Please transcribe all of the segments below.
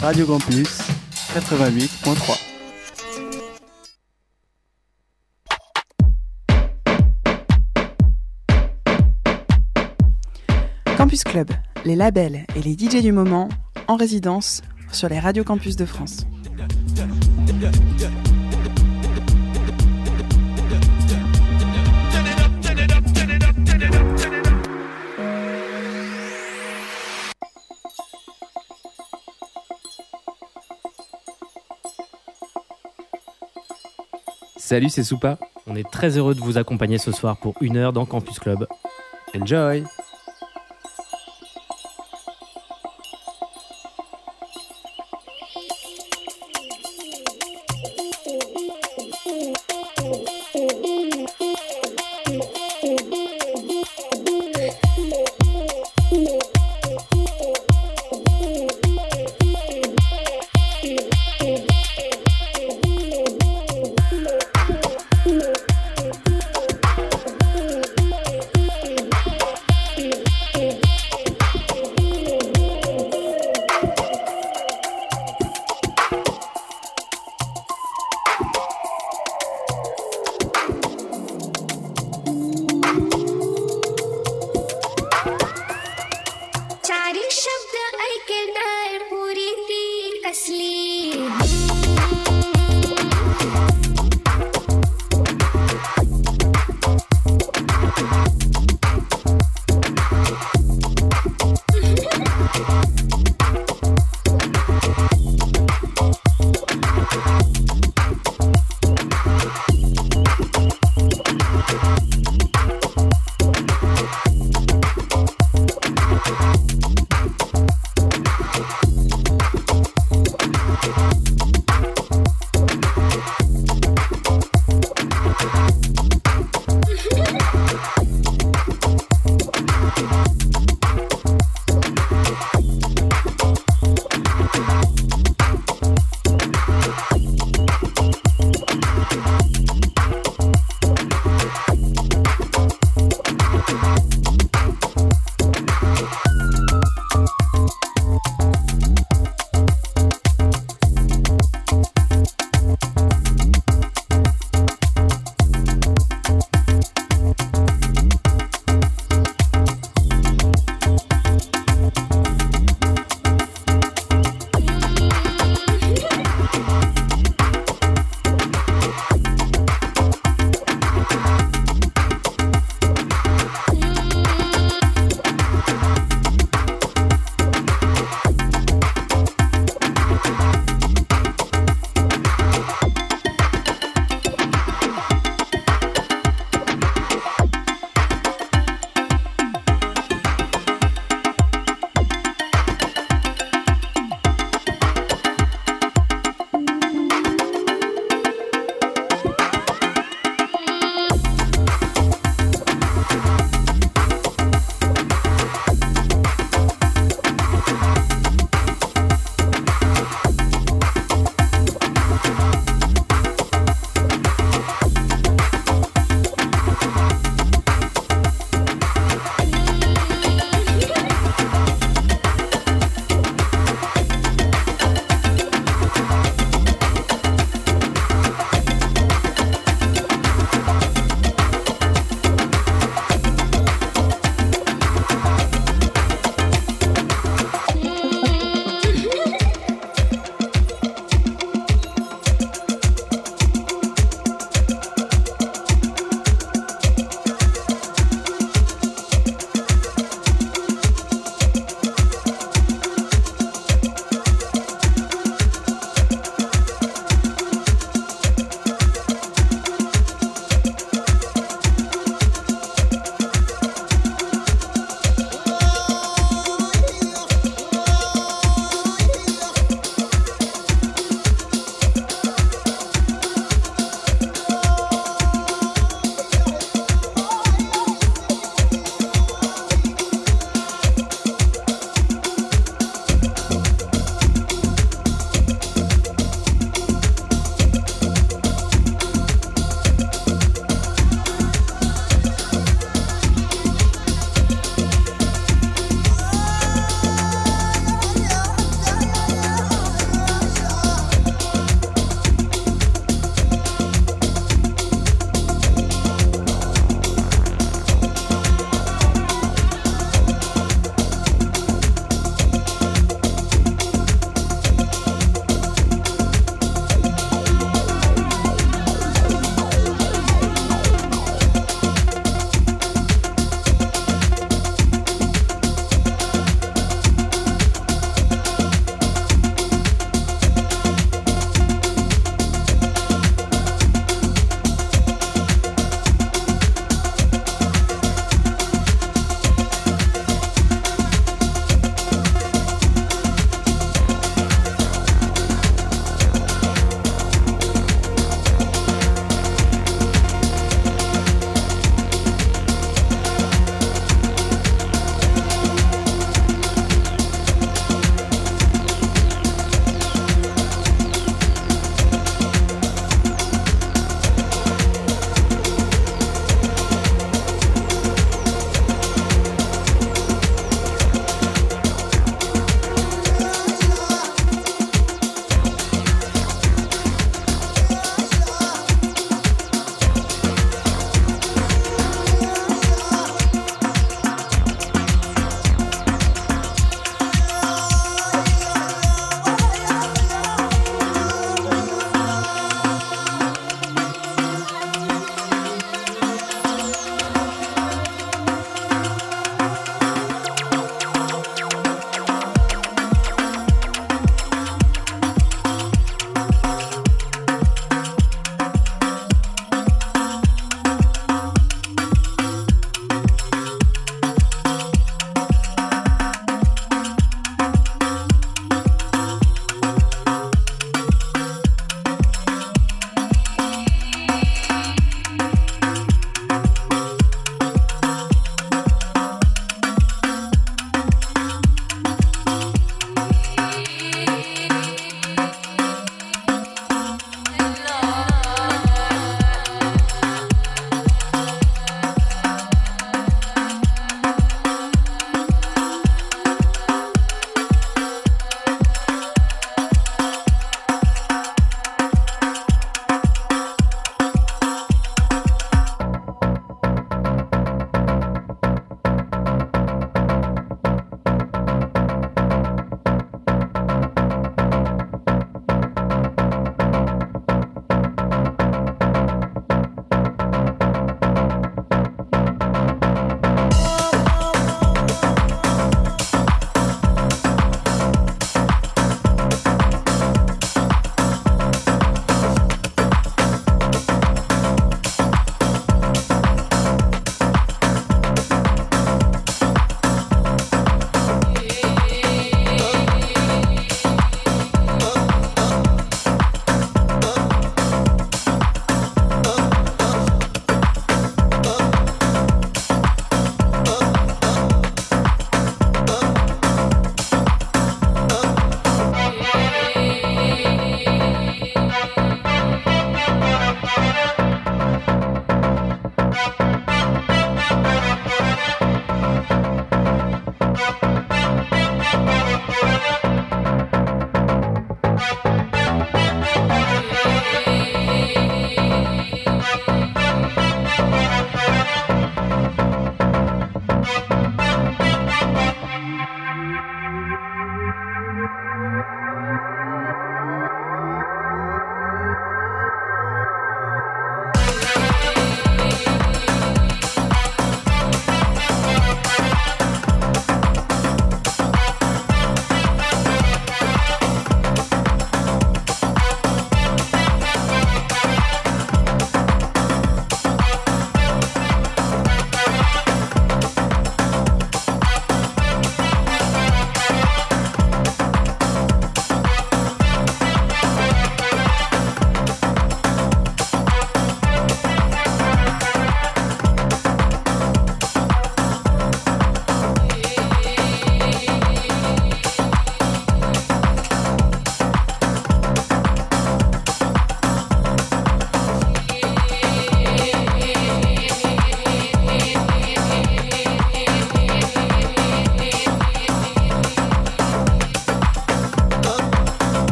Radio Campus 88.3. Campus Club, les labels et les DJ du moment en résidence sur les radios campus de France. Salut, c'est Soupa. On est très heureux de vous accompagner ce soir pour une heure dans Campus Club. Enjoy!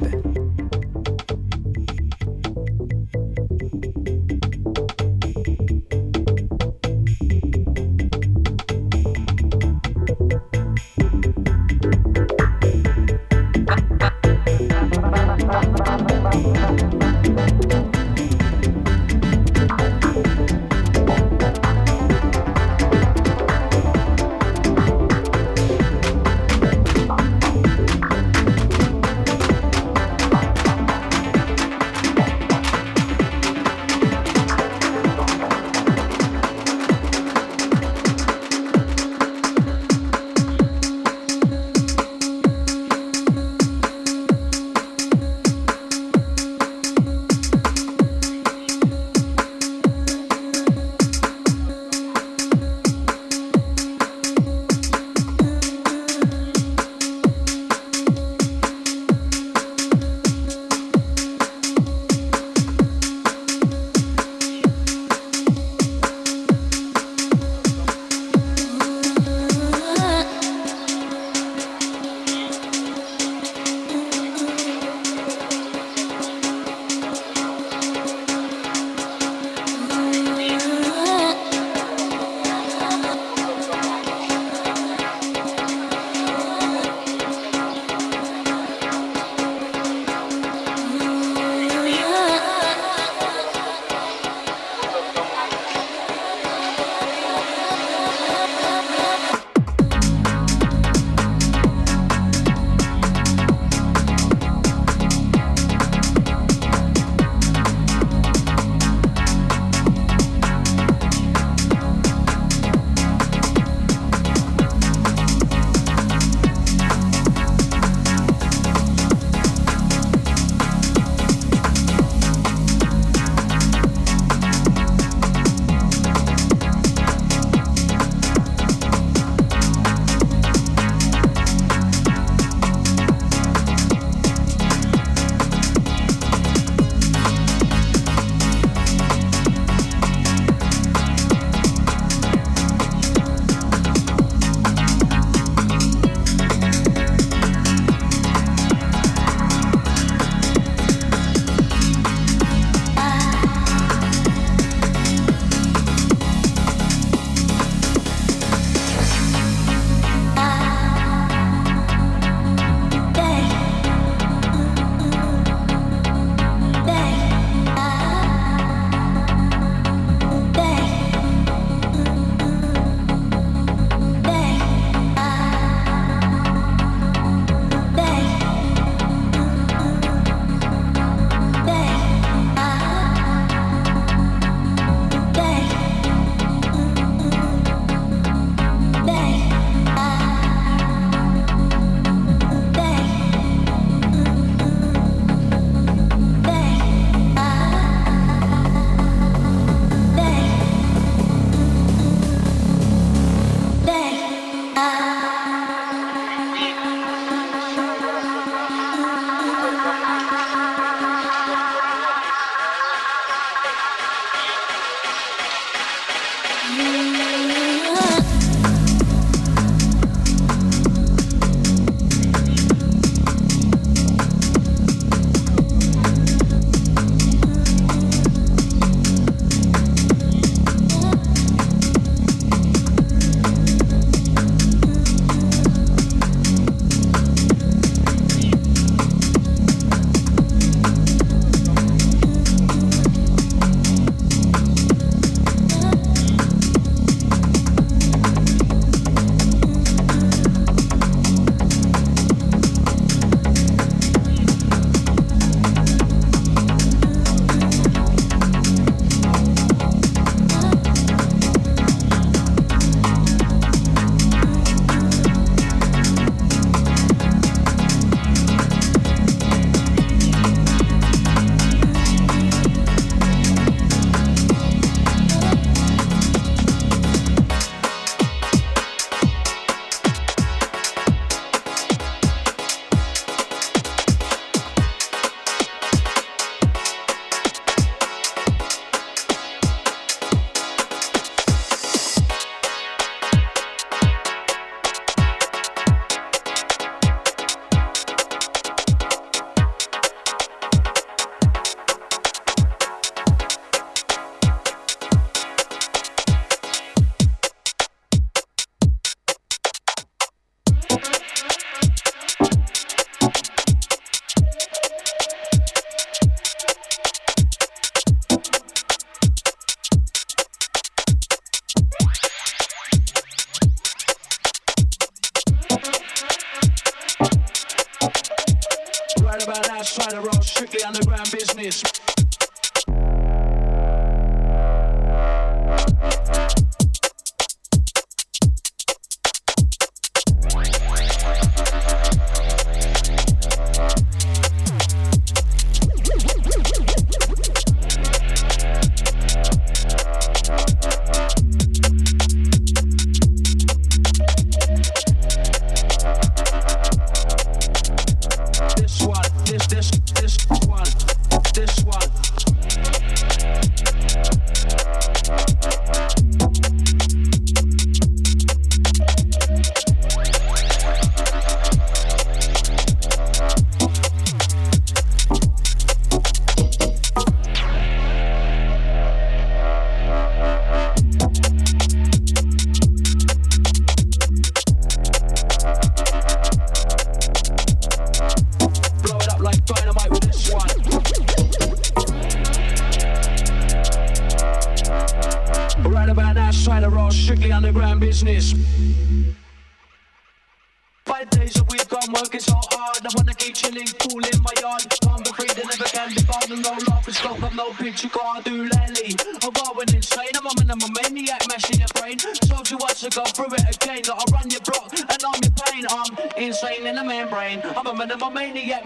Club.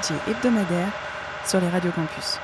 DJ hebdomadaire sur les radios campus.